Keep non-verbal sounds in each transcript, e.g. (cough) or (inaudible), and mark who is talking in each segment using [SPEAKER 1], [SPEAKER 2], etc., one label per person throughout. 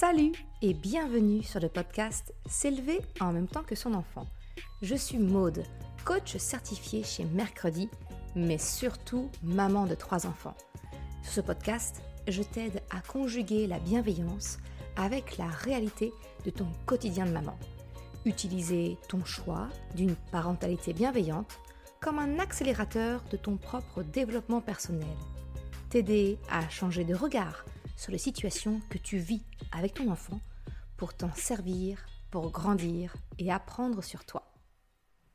[SPEAKER 1] Salut et bienvenue sur le podcast S'élever en même temps que son enfant. Je suis Maude, coach certifié chez Mercredi, mais surtout maman de trois enfants. Sur ce podcast, je t'aide à conjuguer la bienveillance avec la réalité de ton quotidien de maman. Utiliser ton choix d'une parentalité bienveillante comme un accélérateur de ton propre développement personnel. T'aider à changer de regard sur les situations que tu vis avec ton enfant pour t'en servir, pour grandir et apprendre sur toi.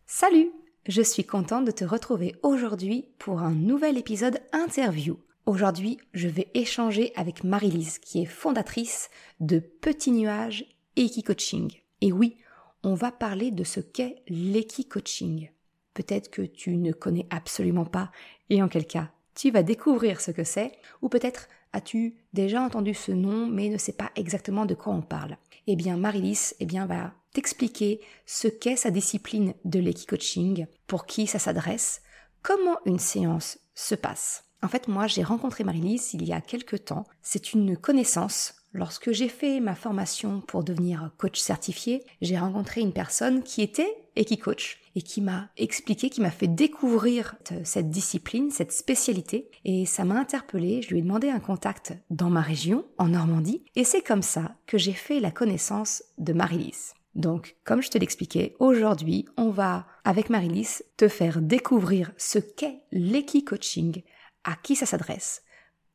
[SPEAKER 1] Salut Je suis contente de te retrouver aujourd'hui pour un nouvel épisode interview. Aujourd'hui, je vais échanger avec Marie-Lise, qui est fondatrice de Petit Nuage Equi-Coaching. Et oui, on va parler de ce qu'est l'Equi-Coaching. Peut-être que tu ne connais absolument pas, et en quel cas, tu vas découvrir ce que c'est, ou peut-être As-tu déjà entendu ce nom mais ne sais pas exactement de quoi on parle? Eh bien, Marilys eh bien, va t'expliquer ce qu'est sa discipline de l'équi-coaching, pour qui ça s'adresse, comment une séance se passe. En fait, moi, j'ai rencontré Marilys il y a quelques temps. C'est une connaissance. Lorsque j'ai fait ma formation pour devenir coach certifié, j'ai rencontré une personne qui était et qui coach et qui m'a expliqué, qui m'a fait découvrir cette discipline, cette spécialité et ça m'a interpellé. Je lui ai demandé un contact dans ma région, en Normandie et c'est comme ça que j'ai fait la connaissance de Marilys. Donc, comme je te l'expliquais, aujourd'hui, on va, avec Marilys, te faire découvrir ce qu'est l'équi-coaching, à qui ça s'adresse,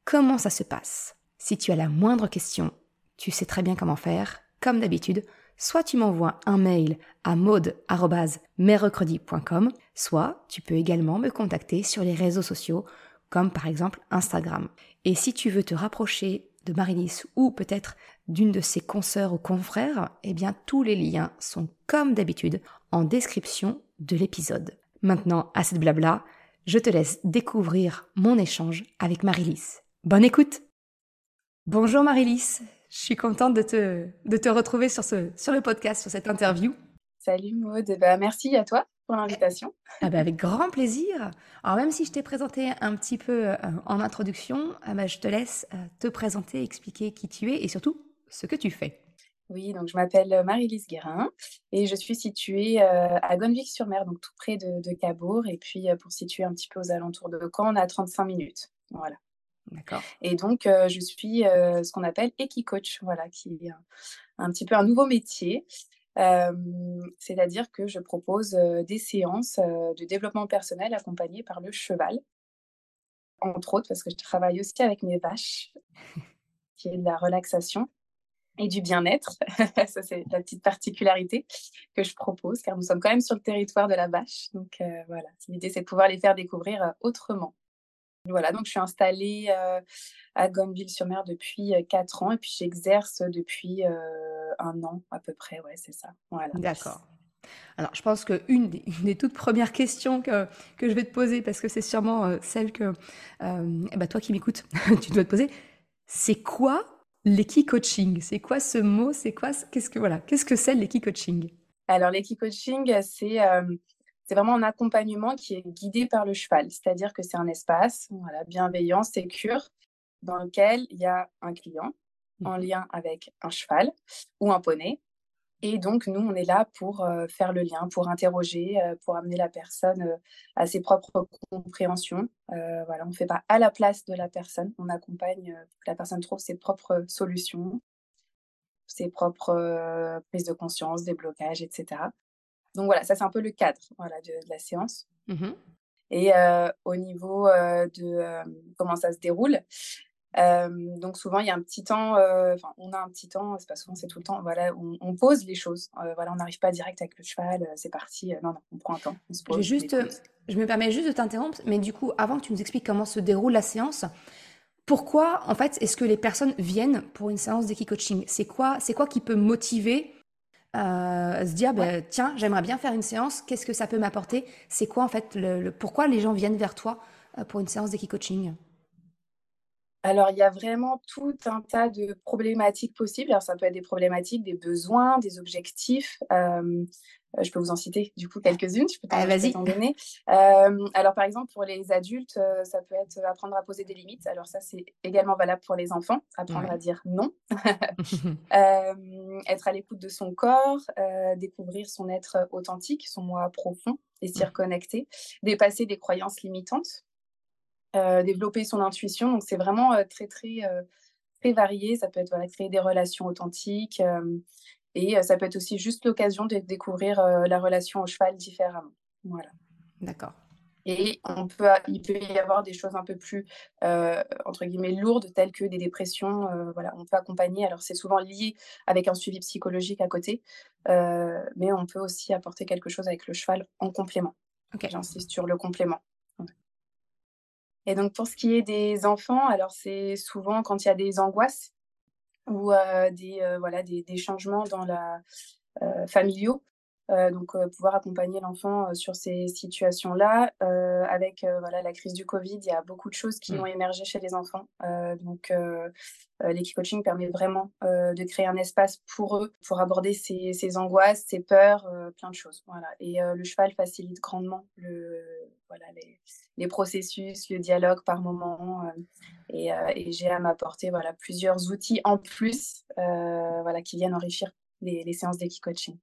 [SPEAKER 1] comment ça se passe. Si tu as la moindre question, tu sais très bien comment faire. Comme d'habitude, soit tu m'envoies un mail à maude.merrecredi.com, soit tu peux également me contacter sur les réseaux sociaux, comme par exemple Instagram. Et si tu veux te rapprocher de Marilys ou peut-être d'une de ses consoeurs ou confrères, eh bien tous les liens sont comme d'habitude en description de l'épisode. Maintenant, à cette blabla, je te laisse découvrir mon échange avec Marilys. Bonne écoute Bonjour Marilys, je suis contente de te, de te retrouver sur, ce, sur le podcast, sur cette interview.
[SPEAKER 2] Salut Maud, bah, merci à toi pour l'invitation.
[SPEAKER 1] Ah bah, avec grand plaisir. Alors même si je t'ai présenté un petit peu euh, en introduction, ah bah, je te laisse euh, te présenter, expliquer qui tu es et surtout ce que tu fais.
[SPEAKER 2] Oui, donc je m'appelle Marie-Lise Guérin et je suis située euh, à Gonvic-sur-Mer, donc tout près de, de Cabourg. Et puis pour situer un petit peu aux alentours de Caen, on a 35 minutes. Voilà. Et donc, euh, je suis euh, ce qu'on appelle Equi-Coach, voilà, qui est un, petit peu un nouveau métier. C'est-à-dire que je propose euh, des séances de développement personnel accompagnées par le cheval, entre autres, parce que je travaille aussi avec mes vaches, qui est de la relaxation et du bien-être. (laughs) Ça, c'est la petite particularité que je propose, car nous sommes quand même sur le territoire de la vache. Donc, voilà, l'idée, c'est de pouvoir les faire découvrir autrement. Voilà, donc je suis installée à Gonneville-sur-Mer depuis 4 ans et puis j'exerce depuis un an à peu près, ouais, c'est ça. Voilà.
[SPEAKER 1] D'accord. Alors, je pense qu'une des, une des toutes premières questions que, que je vais te poser, parce que c'est sûrement celle que eh ben, toi qui m'écoutes, (laughs) tu dois te poser, c'est quoi l'équi-coaching? C'est quoi ce mot? C'est quoi Qu'est-ce que voilà Qu'est-ce que c'est l'équi-coaching?
[SPEAKER 2] Alors, l'équi-coaching, c'est c'est vraiment un accompagnement qui est guidé par le cheval, c'est-à-dire que c'est un espace voilà, bienveillant, sécure, dans lequel il y a un client en mmh. lien avec un cheval ou un poney. Et donc, nous, on est là pour euh, faire le lien, pour interroger, euh, pour amener la personne euh, à ses propres compréhensions. voilà, on ne fait pas à la place de la personne, on accompagne pour que la personne trouve ses propres solutions, ses propres prises de conscience, des blocages, etc. Donc voilà, ça c'est un peu le cadre voilà, de, la séance. Mmh Et au niveau de comment ça se déroule, donc souvent il y a un petit temps, enfin on a un petit temps, c'est pas souvent, c'est tout le temps. Voilà, on, pose les choses. voilà, on n'arrive pas direct avec le cheval, c'est parti. non, non, on prend un temps. On se
[SPEAKER 1] pose, juste, je me permets juste de t'interrompre, mais du coup, avant que tu nous expliques comment se déroule la séance, pourquoi en fait est-ce que les personnes viennent pour une séance d'équi-coaching? C'est quoi, c'est quoi qui peut motiver euh, se dire, bah, tiens, j'aimerais bien faire une séance, qu'est-ce que ça peut m'apporter? C'est quoi en fait, le, pourquoi les gens viennent vers toi euh, pour une séance d'équi-coaching?
[SPEAKER 2] Alors, il y a vraiment tout un tas de problématiques possibles. Alors, ça peut être des problématiques, des besoins, des objectifs. Euh, je peux vous en citer du coup quelques-unes, je peux
[SPEAKER 1] t'en
[SPEAKER 2] donner. Euh, alors par exemple pour les adultes, euh, ça peut être apprendre à poser des limites. Alors ça c'est également valable pour les enfants, apprendre à dire non, (laughs) (laughs) être à l'écoute de son corps, découvrir son être authentique, son moi profond et s'y reconnecter, dépasser des croyances limitantes, développer son intuition. Donc c'est vraiment très très très varié. Ça peut être voilà, créer des relations authentiques, et ça peut être aussi juste l'occasion de découvrir la relation au cheval différemment. Voilà.
[SPEAKER 1] D'accord.
[SPEAKER 2] Et on peut, il peut y avoir des choses un peu plus, euh, entre guillemets, lourdes, telles que des dépressions. voilà, on peut accompagner. Alors, c'est souvent lié avec un suivi psychologique à côté, mais on peut aussi apporter quelque chose avec le cheval en complément.
[SPEAKER 1] Okay.
[SPEAKER 2] J'insiste sur le complément. Et donc, pour ce qui est des enfants, alors c'est souvent quand il y a des angoisses ou des, voilà, des, des, changements dans la familiaux. Donc, pouvoir accompagner l'enfant sur ces situations-là. avec voilà, la crise du Covid, il y a beaucoup de choses qui mmh. ont émergé chez les enfants. donc, l'équipe-coaching permet vraiment de créer un espace pour eux, pour aborder ces, ces angoisses, ces peurs, plein de choses. Voilà. Et le cheval facilite grandement le, voilà, les, les processus, le dialogue par moment. Euh, euh, et, j'ai à m'apporter voilà, plusieurs outils en plus euh, voilà, qui viennent enrichir les, les séances d'équipe-coaching.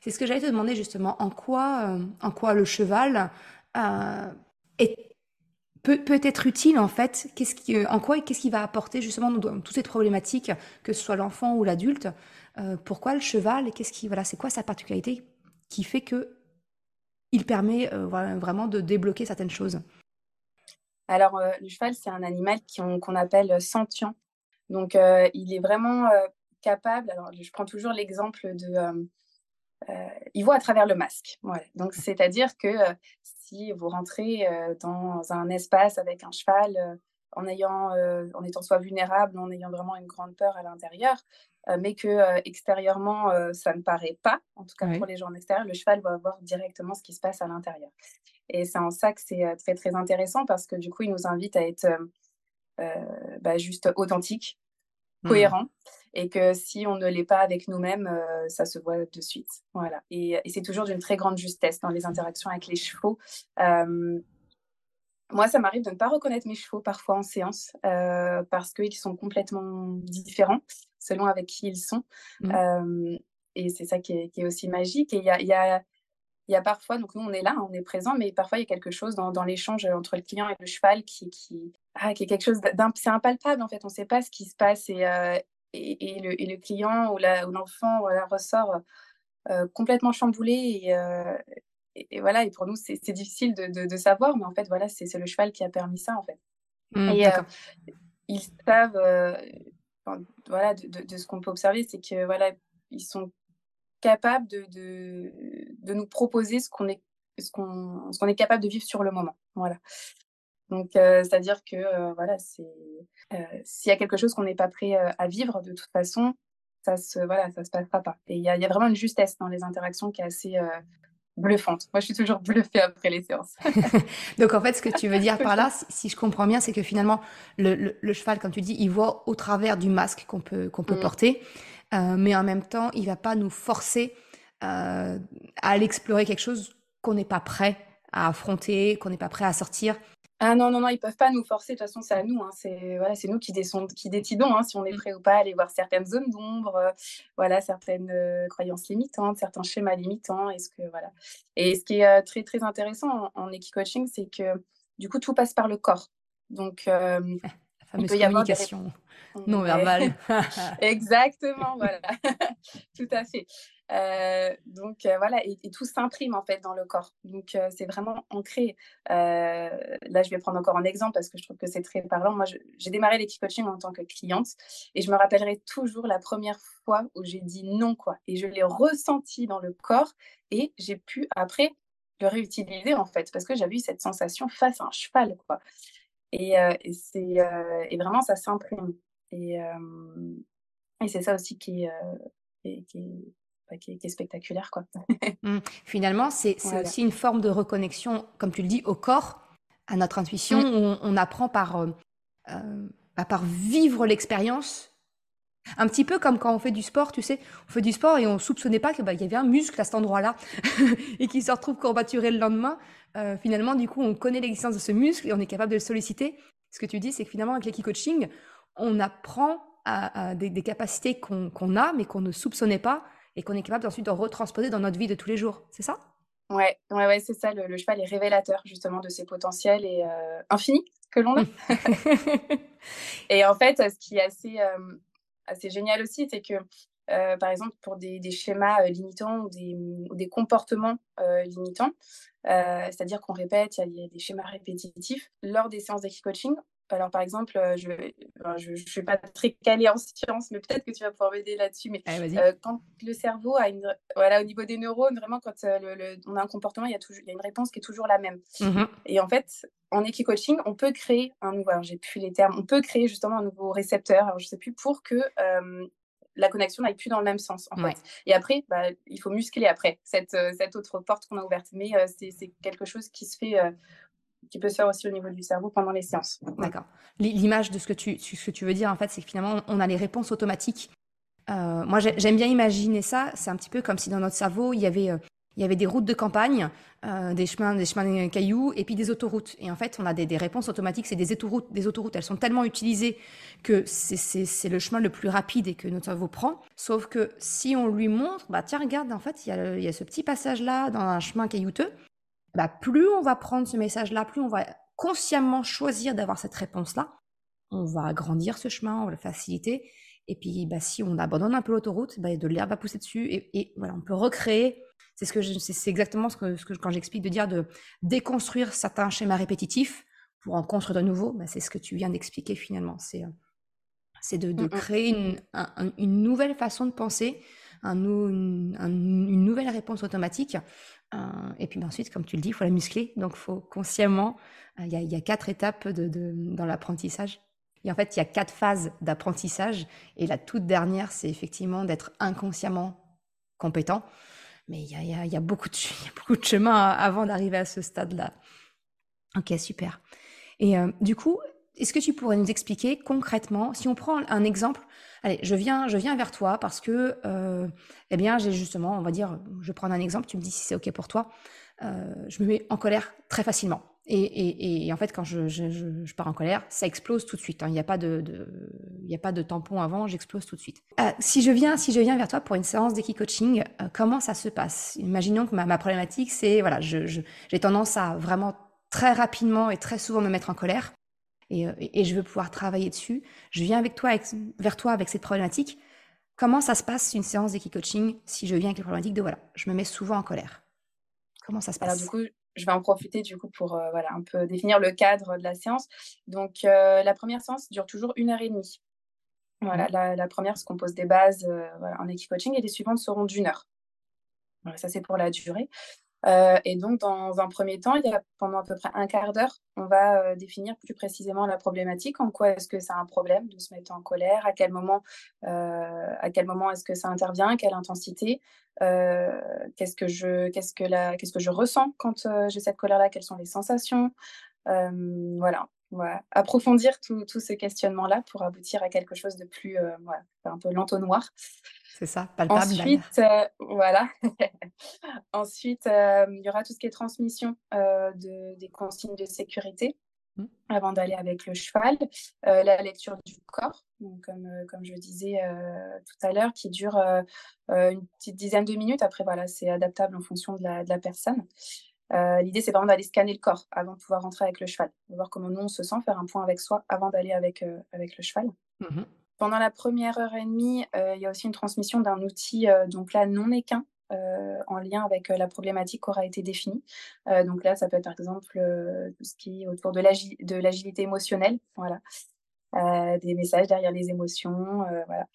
[SPEAKER 1] C'est ce que j'allais te demander justement, en quoi, en quoi le cheval est, peut, peut être utile en fait? Qu'est-ce qui, En quoi qu'est-ce qu'il va apporter justement dans, toutes ces problématiques, que ce soit l'enfant ou l'adulte Pourquoi le cheval Qu'est-ce qui, voilà, C'est quoi sa particularité qui fait que il permet vraiment de débloquer certaines choses?
[SPEAKER 2] Alors, euh, le cheval, c'est un animal qu'on appelle euh, sentient. Donc, euh, il est vraiment capable. Alors, je prends toujours l'exemple de. Il voit à travers le masque. Donc, c'est-à-dire que si vous rentrez dans un espace avec un cheval, en, ayant, en étant soit vulnérable, en ayant vraiment une grande peur à l'intérieur, mais que extérieurement, ça ne paraît pas, en tout cas pour les gens en extérieur, le cheval va voir directement ce qui se passe à l'intérieur. Et c'est en ça que c'est euh, très, très intéressant parce que du coup, il nous invite à être euh, euh, bah, juste authentique, mmh. Et que si on ne l'est pas avec nous-mêmes, ça se voit de suite. Voilà. Et, c'est toujours d'une très grande justesse dans les interactions avec les chevaux. moi, ça m'arrive de ne pas reconnaître mes chevaux parfois en séance parce qu'ils sont complètement différents selon avec qui ils sont. Mmh. et c'est ça qui est, aussi magique. Et il y a, y a il y a parfois, donc nous on est là, on est présent, mais parfois il y a quelque chose dans, dans l'échange entre le client et le cheval qui, qui, ah, qui est quelque chose c'est impalpable en fait, on ne sait pas ce qui se passe et, euh, et, et, le, et, le, client ou, l'enfant voilà, ressort euh, complètement chamboulé euh, et, voilà, et pour nous c'est, difficile de, de, savoir, mais en fait voilà, c'est, le cheval qui a permis ça en fait. Mmh, et ils savent, voilà, de, de, ce qu'on peut observer, c'est que voilà, ils sont capable de, nous proposer ce qu'on est, ce qu'on, ce qu'on est capable de vivre sur le moment. Voilà. Donc, euh, c'est-à-dire que euh, voilà, c'est euh, s'il y a quelque chose qu'on n'est pas prêt à vivre, de toute façon, ça se voilà, ça se passera pas. Et il y, y a, vraiment une justesse dans les interactions qui est assez bluffante. Moi, je suis toujours (laughs) bluffée après les séances. (laughs)
[SPEAKER 1] Donc, en fait, ce que tu veux dire (laughs) par là, si, je comprends bien, c'est que finalement, le, le, cheval, comme tu dis, il voit au travers du masque qu'on peut, qu'on peut mmh. porter. Mais en même temps, il va pas nous forcer à aller explorer quelque chose qu'on n'est pas prêt à affronter, qu'on n'est pas prêt à sortir.
[SPEAKER 2] Ah non, non, non, ils peuvent pas nous forcer. De toute façon, c'est à nous. Hein. C'est voilà, nous qui, qui décidons hein, si on est mm. prêt ou pas à aller voir certaines zones d'ombre, euh, voilà, certaines croyances limitantes, certains schémas limitants. Est-ce que voilà. Et ce qui est très très intéressant en, en coaching, c'est que du coup tout passe par le corps. Donc (laughs)
[SPEAKER 1] la fameuse communication non verbal. (laughs)
[SPEAKER 2] Exactement, voilà, (laughs) tout à fait. Euh, donc euh, voilà, et, tout s'imprime en fait dans le corps. Donc euh, c'est vraiment ancré. là, je vais prendre encore un exemple parce que je trouve que c'est très parlant. Moi, j'ai démarré l'équipe coaching en tant que cliente et je me rappellerai toujours la première fois où j'ai dit non quoi. Et je l'ai ressenti dans le corps et j'ai pu après le réutiliser en fait parce que j'avais eu cette sensation face à un cheval quoi. Et, c'est vraiment ça s'imprime. Et, c'est ça aussi qui est, bah, qui, est, spectaculaire. Quoi. (laughs)
[SPEAKER 1] Mmh. Finalement, c'est aussi une forme de reconnexion, comme tu le dis, au corps, à notre intuition, mmh. où on, apprend par, bah, par vivre l'expérience Un petit peu comme quand on fait du sport, tu sais, on fait du sport et on soupçonnait pas qu'il bah, y avait un muscle à cet endroit-là (laughs) et qu'il se retrouve courbaturé le lendemain. Euh, finalement, du coup, on connaît l'existence de ce muscle et on est capable de le solliciter. Ce que tu dis, c'est que finalement, avec l'équipe coaching, on apprend à, des, capacités qu'on a, mais qu'on ne soupçonnait pas et qu'on est capable ensuite de retransposer dans notre vie de tous les jours. C'est ça?
[SPEAKER 2] Ouais, ouais, ouais c'est ça. Le, cheval est révélateur justement de ses potentiels et euh, infinis que l'on a. (laughs) et en fait, ce qui est assez, euh, assez génial aussi, c'est que euh, par exemple, pour des, schémas limitants ou des, des comportements limitants, c'est-à-dire qu'on répète, il y, a des schémas répétitifs, lors des séances d'équipe-coaching, alors, par exemple, euh, je ne suis pas très calée en sciences, mais peut-être que tu vas pouvoir m'aider là-dessus. Mais euh, quand le cerveau a une. Voilà, au niveau des neurones, vraiment, quand euh, le, on a un comportement, il y, a toujours, il y a une réponse qui est toujours la même. Mmh Et en fait, en équi-coaching, on peut créer un nouveau. Alors, j'ai plus les termes. On peut créer justement un nouveau récepteur, alors, je ne sais plus, pour que. la connexion n'aille plus dans le même sens en fait. Et après, bah, il faut muscler après cette, cette autre porte qu'on a ouverte. Mais c'est quelque chose qui se fait qui peut se faire aussi au niveau du cerveau pendant les séances.
[SPEAKER 1] D'accord. L'image de ce que, tu, ce que tu veux dire, en fait, c'est que finalement, on a les réponses automatiques. Euh, moi, j'aime bien imaginer ça. C'est un petit peu comme si dans notre cerveau, il y avait, euh, il y avait des routes de campagne, euh, des chemins, des chemins de cailloux, et puis des autoroutes. Et en fait, on a des, des réponses automatiques. C'est des autoroutes. Des autoroutes, elles sont tellement utilisées que c'est le chemin le plus rapide et que notre cerveau prend. Sauf que si on lui montre, bah tiens, regarde, en fait, il y a, il y a ce petit passage-là dans un chemin caillouteux bah, plus on va prendre ce message-là, plus on va consciemment choisir d'avoir cette réponse-là, on va agrandir ce chemin, on va le faciliter. Et puis, bah, si on abandonne un peu l'autoroute, bah, de l'herbe va pousser dessus. Et, voilà, on peut recréer. C'est ce que c'est exactement ce que, ce que quand j'explique de dire de déconstruire certains schémas répétitifs pour en construire de nouveaux. Bah, c'est ce que tu viens d'expliquer finalement. C'est c'est de, de, mmh créer une, une, nouvelle façon de penser, un, une, une, nouvelle réponse automatique euh, et puis ensuite, comme tu le dis, il faut la muscler. Donc, il faut consciemment, euh, il y, a, quatre étapes dans l'apprentissage. Et en fait, il y a quatre phases d'apprentissage. Et la toute dernière, c'est effectivement d'être inconsciemment compétent. Mais il y a, beaucoup, de, (laughs) beaucoup de chemin avant d'arriver à ce stade-là. Ok, super. Et euh, du coup, est-ce que tu pourrais nous expliquer concrètement, si on prend un exemple, allez, je viens, je viens vers toi parce que, euh, eh bien, j'ai justement, on va dire, je prends un exemple, tu me dis si c'est OK pour toi, euh, je me mets en colère très facilement. Et, en fait, quand je, pars en colère, ça explose tout de suite. Hein. Il n'y a, pas de, a pas de tampon avant, j'explose tout de suite. Euh, si, je viens, si je viens vers toi pour une séance d'équi-coaching, comment ça se passe? Imaginons que ma, ma problématique, c'est, voilà, j'ai tendance à vraiment très rapidement et très souvent me mettre en colère. Euh, et, je veux pouvoir travailler dessus. Je viens avec toi, vers toi avec cette problématique. Comment ça se passe une séance d'équipe-coaching si je viens avec la problématique de voilà, je me mets souvent en colère? Comment ça se passe?
[SPEAKER 2] Alors, du coup, je vais en profiter du coup pour euh, voilà, un peu définir le cadre de la séance. Donc, euh, la première séance dure toujours une heure et demie. Voilà, mmh. la, première se compose des bases en équipe coaching et les suivantes seront d'une heure. Voilà, ça, c'est pour la durée. Euh, et donc, dans un premier temps, il y a pendant à peu près un quart d'heure, on va euh, définir plus précisément la problématique. En quoi est-ce que c'est un problème de se mettre en colère À quel moment, euh, moment est-ce que ça intervient quelle intensité Qu'est-ce que je, ressens quand j'ai cette colère-là Quelles sont les sensations Voilà. Voilà. approfondir tout, tout ce questionnement-là pour aboutir à quelque chose de plus, un peu l'entonnoir.
[SPEAKER 1] C'est ça, palpable.
[SPEAKER 2] Ensuite, euh, voilà. (laughs) Ensuite, euh, il y aura tout ce qui est transmission euh, de, des consignes de sécurité mmh. avant d'aller avec le cheval. la lecture du corps, donc, comme, comme je disais tout à l'heure, qui dure une petite dizaine de minutes. Après, voilà, c'est adaptable en fonction de la, de la personne. L'idée, c'est vraiment d'aller scanner le corps avant de pouvoir rentrer avec le cheval, voir comment nous on se sent, faire un point avec soi avant d'aller avec, avec le cheval. Mmh pendant la première heure et demie, euh, il y a aussi une transmission d'un outil, euh, donc là, non équin, euh, en lien avec la problématique qui aura été définie. donc là, ça peut être par exemple tout ce qui est autour de l'agilité émotionnelle, voilà. des messages derrière les émotions, voilà.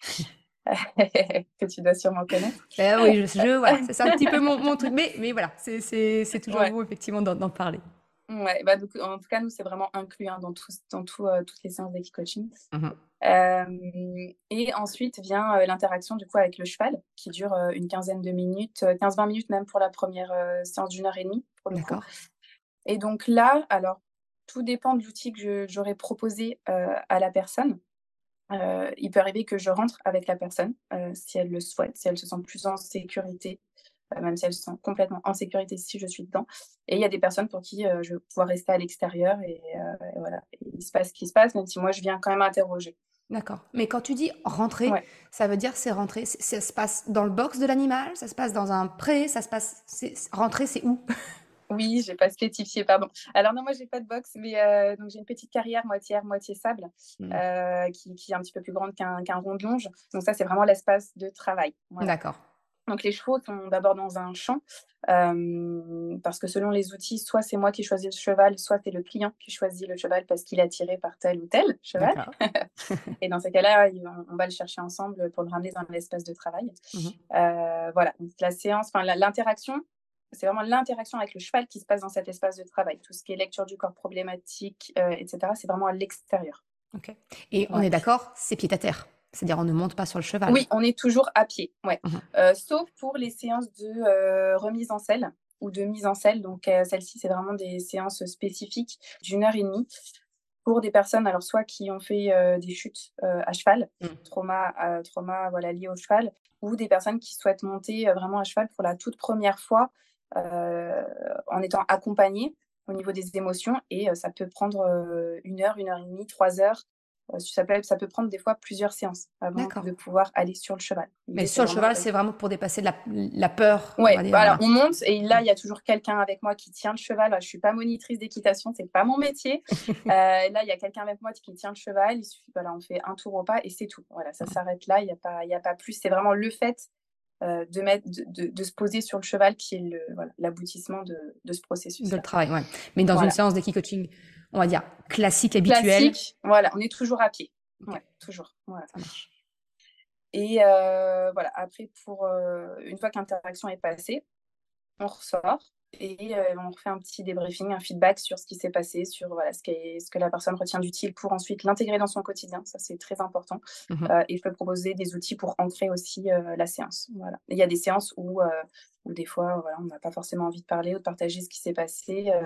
[SPEAKER 2] (laughs) que tu dois sûrement connaître.
[SPEAKER 1] Eh oui, je, voilà, (laughs) c'est un petit peu mon, truc, mais, mais voilà, c'est toujours beau effectivement d'en parler.
[SPEAKER 2] Ouais, bah, donc, en tout cas, nous, c'est vraiment inclus hein, dans, tout, dans tout, toutes les séances d'équipe-coaching. Mmh et ensuite vient l'interaction du coup avec le cheval qui dure une quinzaine de minutes, 15-20 minutes même pour la première séance d'une heure et demie. D'accord. Et donc là, alors tout dépend de l'outil que j'aurais proposé à la personne. il peut arriver que je rentre avec la personne si elle le souhaite, si elle se sent plus en sécurité même si elles sont complètement en sécurité si je suis dedans. Et il y a des personnes pour qui je vais pouvoir rester à l'extérieur et, voilà, il se passe ce qui se passe, même si moi je viens quand même interroger.
[SPEAKER 1] D'accord. Mais quand tu dis rentrer, ça veut dire c'est rentrer, ça se passe dans le box de l'animal, ça se passe dans un pré, ça se passe. Rentrer, c'est où? (laughs)
[SPEAKER 2] Oui, j'ai pas spécifié, pardon. Alors non, moi j'ai pas de box, mais donc j'ai une petite carrière moitié air, moitié sable, mmh. qui, qui, est un petit peu plus grande qu'un rond de longe. Donc ça, c'est vraiment l'espace de travail.
[SPEAKER 1] D'accord.
[SPEAKER 2] Donc les chevaux sont d'abord dans un champ parce que selon les outils, soit c'est moi qui choisis le cheval, soit c'est le client qui choisit le cheval parce qu'il est attiré par tel ou tel cheval. (laughs) et dans ces cas-là, on, va le chercher ensemble pour le ramener dans l'espace de travail. Mmh euh, voilà, donc la séance, enfin l'interaction, c'est vraiment l'interaction avec le cheval qui se passe dans cet espace de travail. Tout ce qui est lecture du corps problématique, euh, etc., c'est vraiment à l'extérieur.
[SPEAKER 1] Ok. Et on est d'accord, c'est pied à terre. C'est-à-dire, on ne monte pas sur le cheval.
[SPEAKER 2] Oui, on est toujours à pied, ouais. Mmh euh, sauf pour les séances de euh, remise en selle ou de mise en selle. Donc, euh, celle-ci, c'est vraiment des séances spécifiques d'une heure et demie pour des personnes, alors soit qui ont fait des chutes à cheval, mmh. trauma, trauma voilà, lié au cheval, ou des personnes qui souhaitent monter vraiment à cheval pour la toute première fois en étant accompagnées au niveau des émotions. Et ça peut prendre une heure, une heure et demie, trois heures euh, ça peut, ça peut prendre des fois plusieurs séances avant de pouvoir aller sur le cheval.
[SPEAKER 1] Mais sur le cheval, c'est vraiment pour dépasser la, la peur.
[SPEAKER 2] Oui, on, voilà, on monte et là, il y a toujours quelqu'un avec moi qui tient le cheval. Je ne suis pas monitrice d'équitation, c'est pas mon métier. (laughs) euh, là, il y a quelqu'un avec moi qui tient le cheval. Il suffit, voilà, on fait un tour au pas et c'est tout. Voilà, ça s'arrête là. Il n'y a, pas, a pas plus. C'est vraiment le fait euh, de, mettre, de, de, se poser sur le cheval qui est l'aboutissement voilà, de, de, ce processus.
[SPEAKER 1] De le travail, ouais. Mais dans une séance d'équicoaching coaching on va dire, classique, habituel.
[SPEAKER 2] Classique, voilà, on est toujours à pied. Ouais, toujours. Voilà. Ça marche. Et euh, voilà, après, pour euh, une fois que l'interaction est passée, on ressort et euh, on refait un petit débriefing, un feedback sur ce qui s'est passé, sur voilà, ce, ce, que la personne retient d'utile pour ensuite l'intégrer dans son quotidien. Ça, c'est très important. Mmh et je peux proposer des outils pour ancrer aussi la séance. Voilà. il y a des séances où où des fois, voilà, on n'a pas forcément envie de parler ou de partager ce qui s'est passé euh,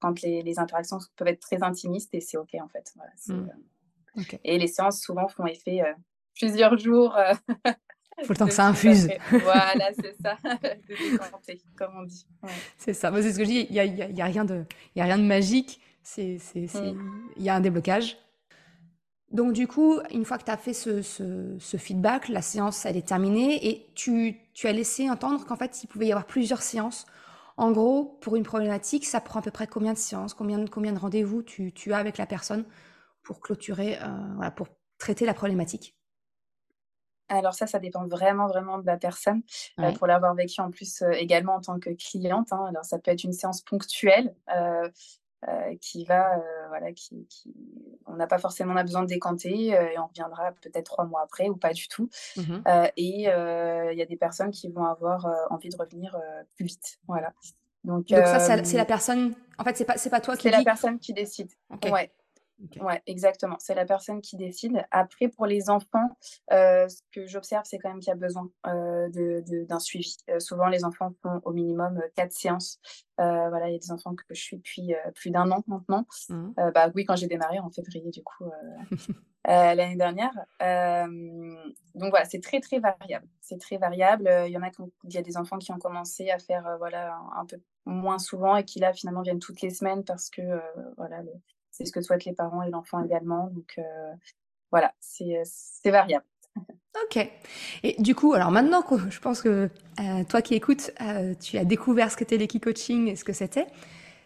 [SPEAKER 2] quand les, les, interactions peuvent être très intimistes et c'est OK en fait. Voilà, mmh. euh, Et les séances souvent font effet euh, plusieurs jours. (laughs)
[SPEAKER 1] Il (laughs) faut le temps que ça infuse.
[SPEAKER 2] voilà, (laughs) c'est ça, de décanter, comme on dit.
[SPEAKER 1] C'est ça, c'est ce que je dis, il n'y a, y a, y a, rien de, y a rien de magique, mmh. il y a un déblocage. Donc du coup, une fois que tu as fait ce, feedback, la séance, elle est terminée et tu, as laissé entendre qu'en fait, il pouvait y avoir plusieurs séances. En gros, pour une problématique, ça prend à peu près combien de séances, combien de, combien de rendez-vous tu, as avec la personne pour clôturer, euh, pour traiter la problématique?
[SPEAKER 2] Alors ça, ça dépend vraiment, vraiment de la personne. Euh, pour l'avoir vécu en plus euh, également en tant que cliente, hein. alors ça peut être une séance ponctuelle. Euh, qui va, voilà, qui, qui... on n'a pas forcément a besoin de décanter et on reviendra peut-être trois mois après ou pas du tout. Mmh et il y a des personnes qui vont avoir envie de revenir plus vite, voilà.
[SPEAKER 1] Donc, Donc ça, c'est la personne. En fait, c'est pas, c'est pas toi qui.
[SPEAKER 2] C'est la personne qui décide. Ouais. Ouais, exactement. C'est la personne qui décide. Après, pour les enfants, euh, ce que j'observe, c'est quand même qu'il y a besoin euh, d'un suivi. Euh, souvent, les enfants font au minimum quatre séances. voilà, il y a des enfants que je suis depuis plus d'un an maintenant. Mmh. bah oui, quand j'ai démarré en février, du coup, l'année dernière. donc voilà, c'est très très variable. C'est très variable. Il y en a il y a des enfants qui ont commencé à faire voilà un, un, peu moins souvent et qui là finalement viennent toutes les semaines parce que voilà le, c'est ce que souhaitent les parents et l'enfant également. Donc euh, voilà, c'est variable.
[SPEAKER 1] Ok. Et du coup, alors maintenant je pense que euh, toi qui écoutes, euh, tu as découvert ce qu'était l'équi-coaching et ce que c'était.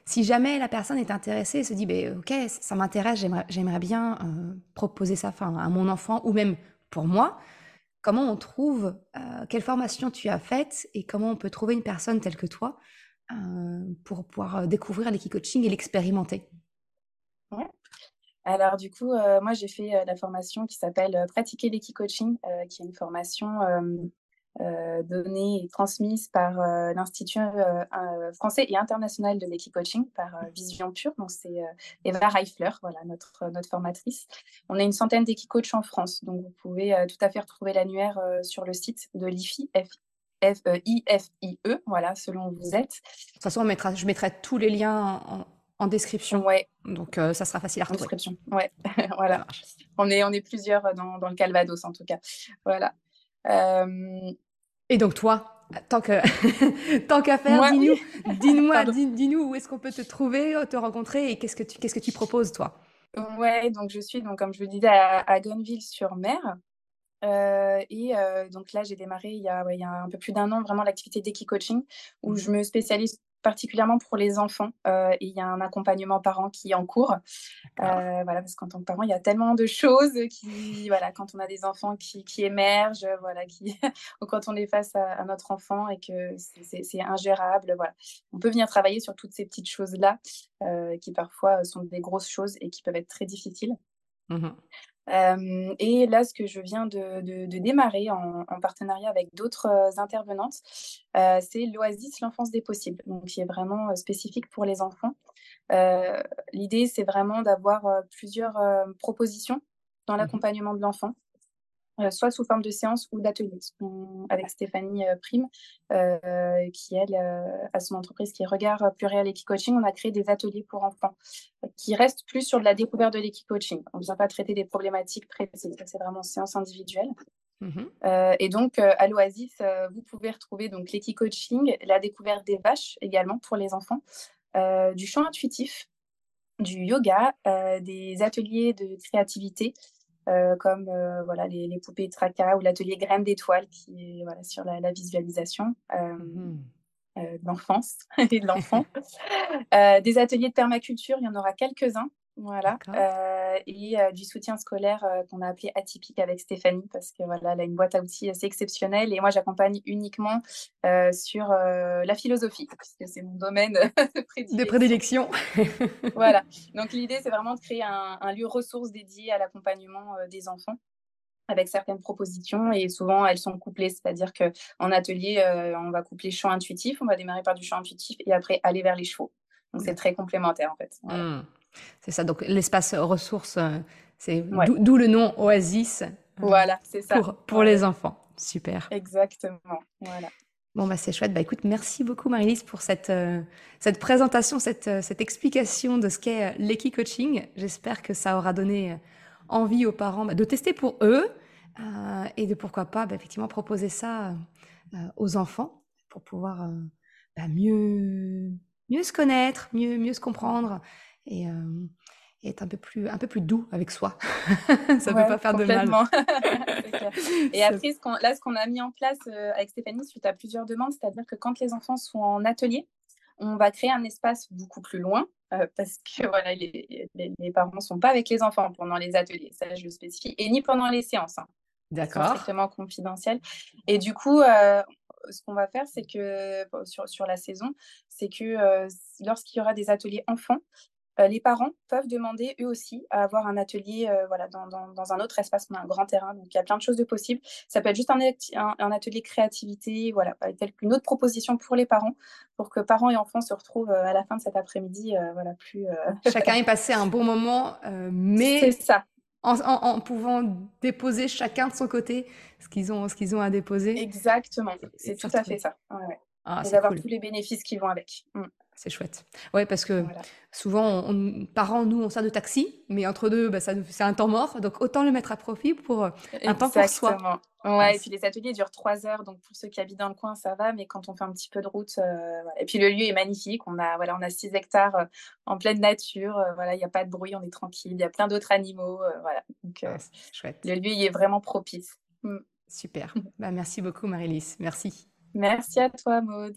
[SPEAKER 1] Si jamais la personne est intéressée et se dit, ben, ok, ça m'intéresse, j'aimerais bien proposer ça à mon enfant ou même pour moi, comment on trouve, quelle formation tu as faite et comment on peut trouver une personne telle que toi pour pouvoir découvrir l'équi-coaching et l'expérimenter?
[SPEAKER 2] Alors du coup, euh, moi j'ai fait euh, la formation qui s'appelle euh, Pratiquer l'équi-coaching, qui est une formation donnée et transmise par l'Institut français et international de l'équi-coaching, par Vision Pure. Donc c'est Eva Reifler, voilà, notre, notre formatrice. On a une centaine d'équi-coachs en France, donc vous pouvez tout à fait retrouver l'annuaire sur le site de l'IFI, F-I-F-I-E, voilà, selon où vous êtes.
[SPEAKER 1] De toute façon, on mettra, je mettrai tous les liens en, en description.
[SPEAKER 2] Ouais.
[SPEAKER 1] Donc ça sera facile à
[SPEAKER 2] En
[SPEAKER 1] retrouver.
[SPEAKER 2] description. Ouais. (laughs) voilà. On est, on est plusieurs dans, dans le Calvados, en tout cas. Voilà. Euh,
[SPEAKER 1] Et donc toi, tant que (laughs) tant qu'à faire, dis-nous,
[SPEAKER 2] Pardon.
[SPEAKER 1] dis, dis-nous où est-ce qu'on peut te trouver, te rencontrer et qu'est-ce que tu qu'est-ce que tu proposes toi?
[SPEAKER 2] Ouais, donc je suis, donc, comme je vous le disais, à, à Gonneville-sur-Mer. Euh, et euh, donc là, j'ai démarré il y a, ouais, il y a un peu plus d'un an vraiment l'activité d'Equi-Coaching où
[SPEAKER 1] Mhm.
[SPEAKER 2] je me spécialise particulièrement pour les enfants. euh, et il y a un accompagnement parent qui est en cours. Euh, voilà, parce qu'en tant que parent, il y a tellement de choses qui, voilà, quand on a des enfants qui, qui émergent, voilà, qui, (laughs) ou quand on est face à, à notre enfant et que c'est- ingérable, voilà. On peut venir travailler sur toutes ces petites choses-là, euh, qui parfois sont des grosses choses et qui peuvent être très difficiles.
[SPEAKER 1] Mhm.
[SPEAKER 2] Euh, et là, ce que je viens de, de- de démarrer en, en partenariat avec d'autres euh, intervenantes, euh, c'est l'Oasis, l'enfance des possibles, donc qui est vraiment spécifique pour les enfants. L'idée, c'est vraiment d'avoir plusieurs propositions dans
[SPEAKER 1] Mhm.
[SPEAKER 2] l'accompagnement de l'enfant, soit sous forme de séance ou d'atelier. On- Avec Stéphanie euh, Prime, euh, qui elle euh, a son entreprise qui est Regard Pluriel Equi-Coaching, on a créé des ateliers pour enfants euh, qui restent plus sur de la découverte de l'equi-coaching. On ne vient pas traiter des problématiques précises, c'est vraiment séance individuelle. Euh, et donc, euh, à l'Oasis, euh, vous pouvez retrouver donc l'équi-coaching, la découverte des vaches également pour les enfants, euh, du chant intuitif, du yoga, euh, des ateliers de créativité, euh, comme euh, voilà, les, les poupées tracas ou l'atelier graines d'étoiles qui est voilà, sur la, la visualisation euh, euh, de l'enfance (laughs) et de l'enfant. (laughs) Euh, des ateliers de permaculture, il y en aura quelques-uns. Voilà. Euh, et euh, du soutien scolaire euh, qu'on a appelé atypique avec Stéphanie parce que voilà, elle a une boîte à outils assez exceptionnelle et moi j'accompagne uniquement sur la philosophie puisque c'est mon domaine (laughs) de prédilection.
[SPEAKER 1] De prédilection.
[SPEAKER 2] Voilà. Donc l'idée, c'est vraiment de créer un, un lieu ressource dédié à l'accompagnement des enfants avec certaines propositions et souvent elles sont couplées, c'est-à-dire que en atelier, on va coupler chant intuitif, on va démarrer par du chant intuitif et après aller vers les chevaux. Donc c'est très complémentaire en fait. Voilà.
[SPEAKER 1] Mhm. C'est ça. Donc l'espace ressources, euh, c'est
[SPEAKER 2] Ouais.
[SPEAKER 1] d'où le nom Oasis euh,
[SPEAKER 2] Voilà, c'est ça.
[SPEAKER 1] pour pour
[SPEAKER 2] Ouais.
[SPEAKER 1] les enfants. Super.
[SPEAKER 2] Exactement. Voilà.
[SPEAKER 1] Bon, bah, c'est chouette. Bah, écoute, merci beaucoup, Marie-Lise, pour cette, euh, cette présentation, cette, euh, cette explication de ce qu'est euh, l'équi-coaching. J'espère que ça aura donné envie aux parents bah, de tester pour eux euh, et de pourquoi pas, bah, effectivement, proposer ça aux enfants pour pouvoir bah, mieux, mieux se connaître, mieux, mieux se comprendre et, euh, et être un peu plus, un peu plus doux avec soi. (laughs) ça ne
[SPEAKER 2] Ouais,
[SPEAKER 1] peut pas faire de mal. (laughs)
[SPEAKER 2] C'est. Et après, ce qu'on- là, ce qu'on a mis en place euh, avec Stéphanie suite à plusieurs demandes, c'est-à-dire que quand les enfants sont en atelier, on va créer un espace beaucoup plus loin euh, parce que voilà, les, les- les parents ne sont pas avec les enfants pendant les ateliers, ça je le spécifie, et ni pendant les séances. hein.
[SPEAKER 1] D'accord.
[SPEAKER 2] strictement confidentiels. Et du coup, euh, ce qu'on va faire, c'est que sur, sur la saison, c'est que euh, lorsqu'il y aura des ateliers enfants, euh, les parents peuvent demander eux aussi à avoir un atelier euh, voilà, dans, dans- dans un autre espace. On a un grand terrain, donc il y a plein de choses de possibles. Ça peut être juste un, un- un atelier créativité, voilà, avec telle qu'une autre proposition pour les parents, pour que parents et enfants se retrouvent euh, à la fin de cet après-midi, euh, voilà, plus. euh, (laughs)
[SPEAKER 1] Chacun est passé un bon moment, euh, mais
[SPEAKER 2] ça,
[SPEAKER 1] en, en- en pouvant déposer chacun de son côté ce qu'ils ont, ce qu'ils ont à déposer.
[SPEAKER 2] exactement. C'est tout à fait ça. Ouais, ouais.
[SPEAKER 1] Ah,
[SPEAKER 2] Et d'avoir
[SPEAKER 1] cool,
[SPEAKER 2] tous les bénéfices qui vont avec. Mm,
[SPEAKER 1] c'est chouette. Ouais, parce que
[SPEAKER 2] voilà.
[SPEAKER 1] souvent, on, on- parents, nous, on sert de taxi, mais entre deux, bah, c'est un temps mort, donc autant le mettre à profit pour euh, un temps pour soi. Ah,
[SPEAKER 2] Ouais, et puis les ateliers durent trois heures, donc pour ceux qui habitent dans le coin, ça va, mais quand on fait un petit peu de route, euh. Et puis le lieu est magnifique. On a, voilà, on a 6 hectares euh, en pleine nature. euh, voilà, il n'y a pas de bruit, on est tranquille. Il y a plein d'autres animaux. voilà. Donc
[SPEAKER 1] Ah, chouette.
[SPEAKER 2] le lieu y est vraiment propice. Mm.
[SPEAKER 1] Super. Bah, merci beaucoup, Marie-Lise. Merci.
[SPEAKER 2] Merci à toi, Maude.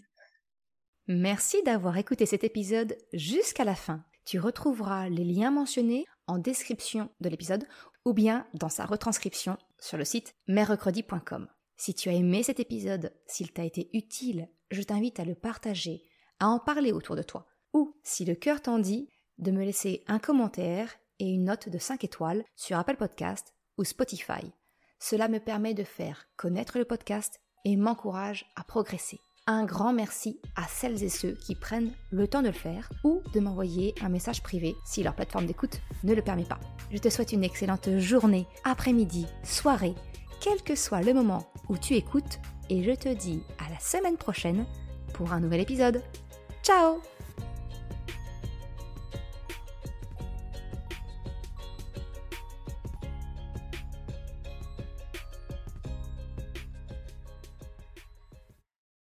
[SPEAKER 1] Merci d'avoir écouté cet épisode jusqu'à la fin. Tu retrouveras les liens mentionnés en description de l'épisode ou bien dans sa retranscription sur le site merrecredi.com. Si tu as aimé cet épisode, s'il t'a été utile, je t'invite à le partager, à en parler autour de toi. Ou, si le cœur t'en dit, de me laisser un commentaire et une note de 5 étoiles sur Apple Podcast ou Spotify. Cela me permet de faire connaître le podcast et m'encourage à progresser. Un grand merci à celles et ceux qui prennent le temps de le faire ou de m'envoyer un message privé si leur plateforme d'écoute ne le permet pas. Je te souhaite une excellente journée, après-midi, soirée, quel que soit le moment où tu écoutes et je te dis à la semaine prochaine pour un nouvel épisode. Ciao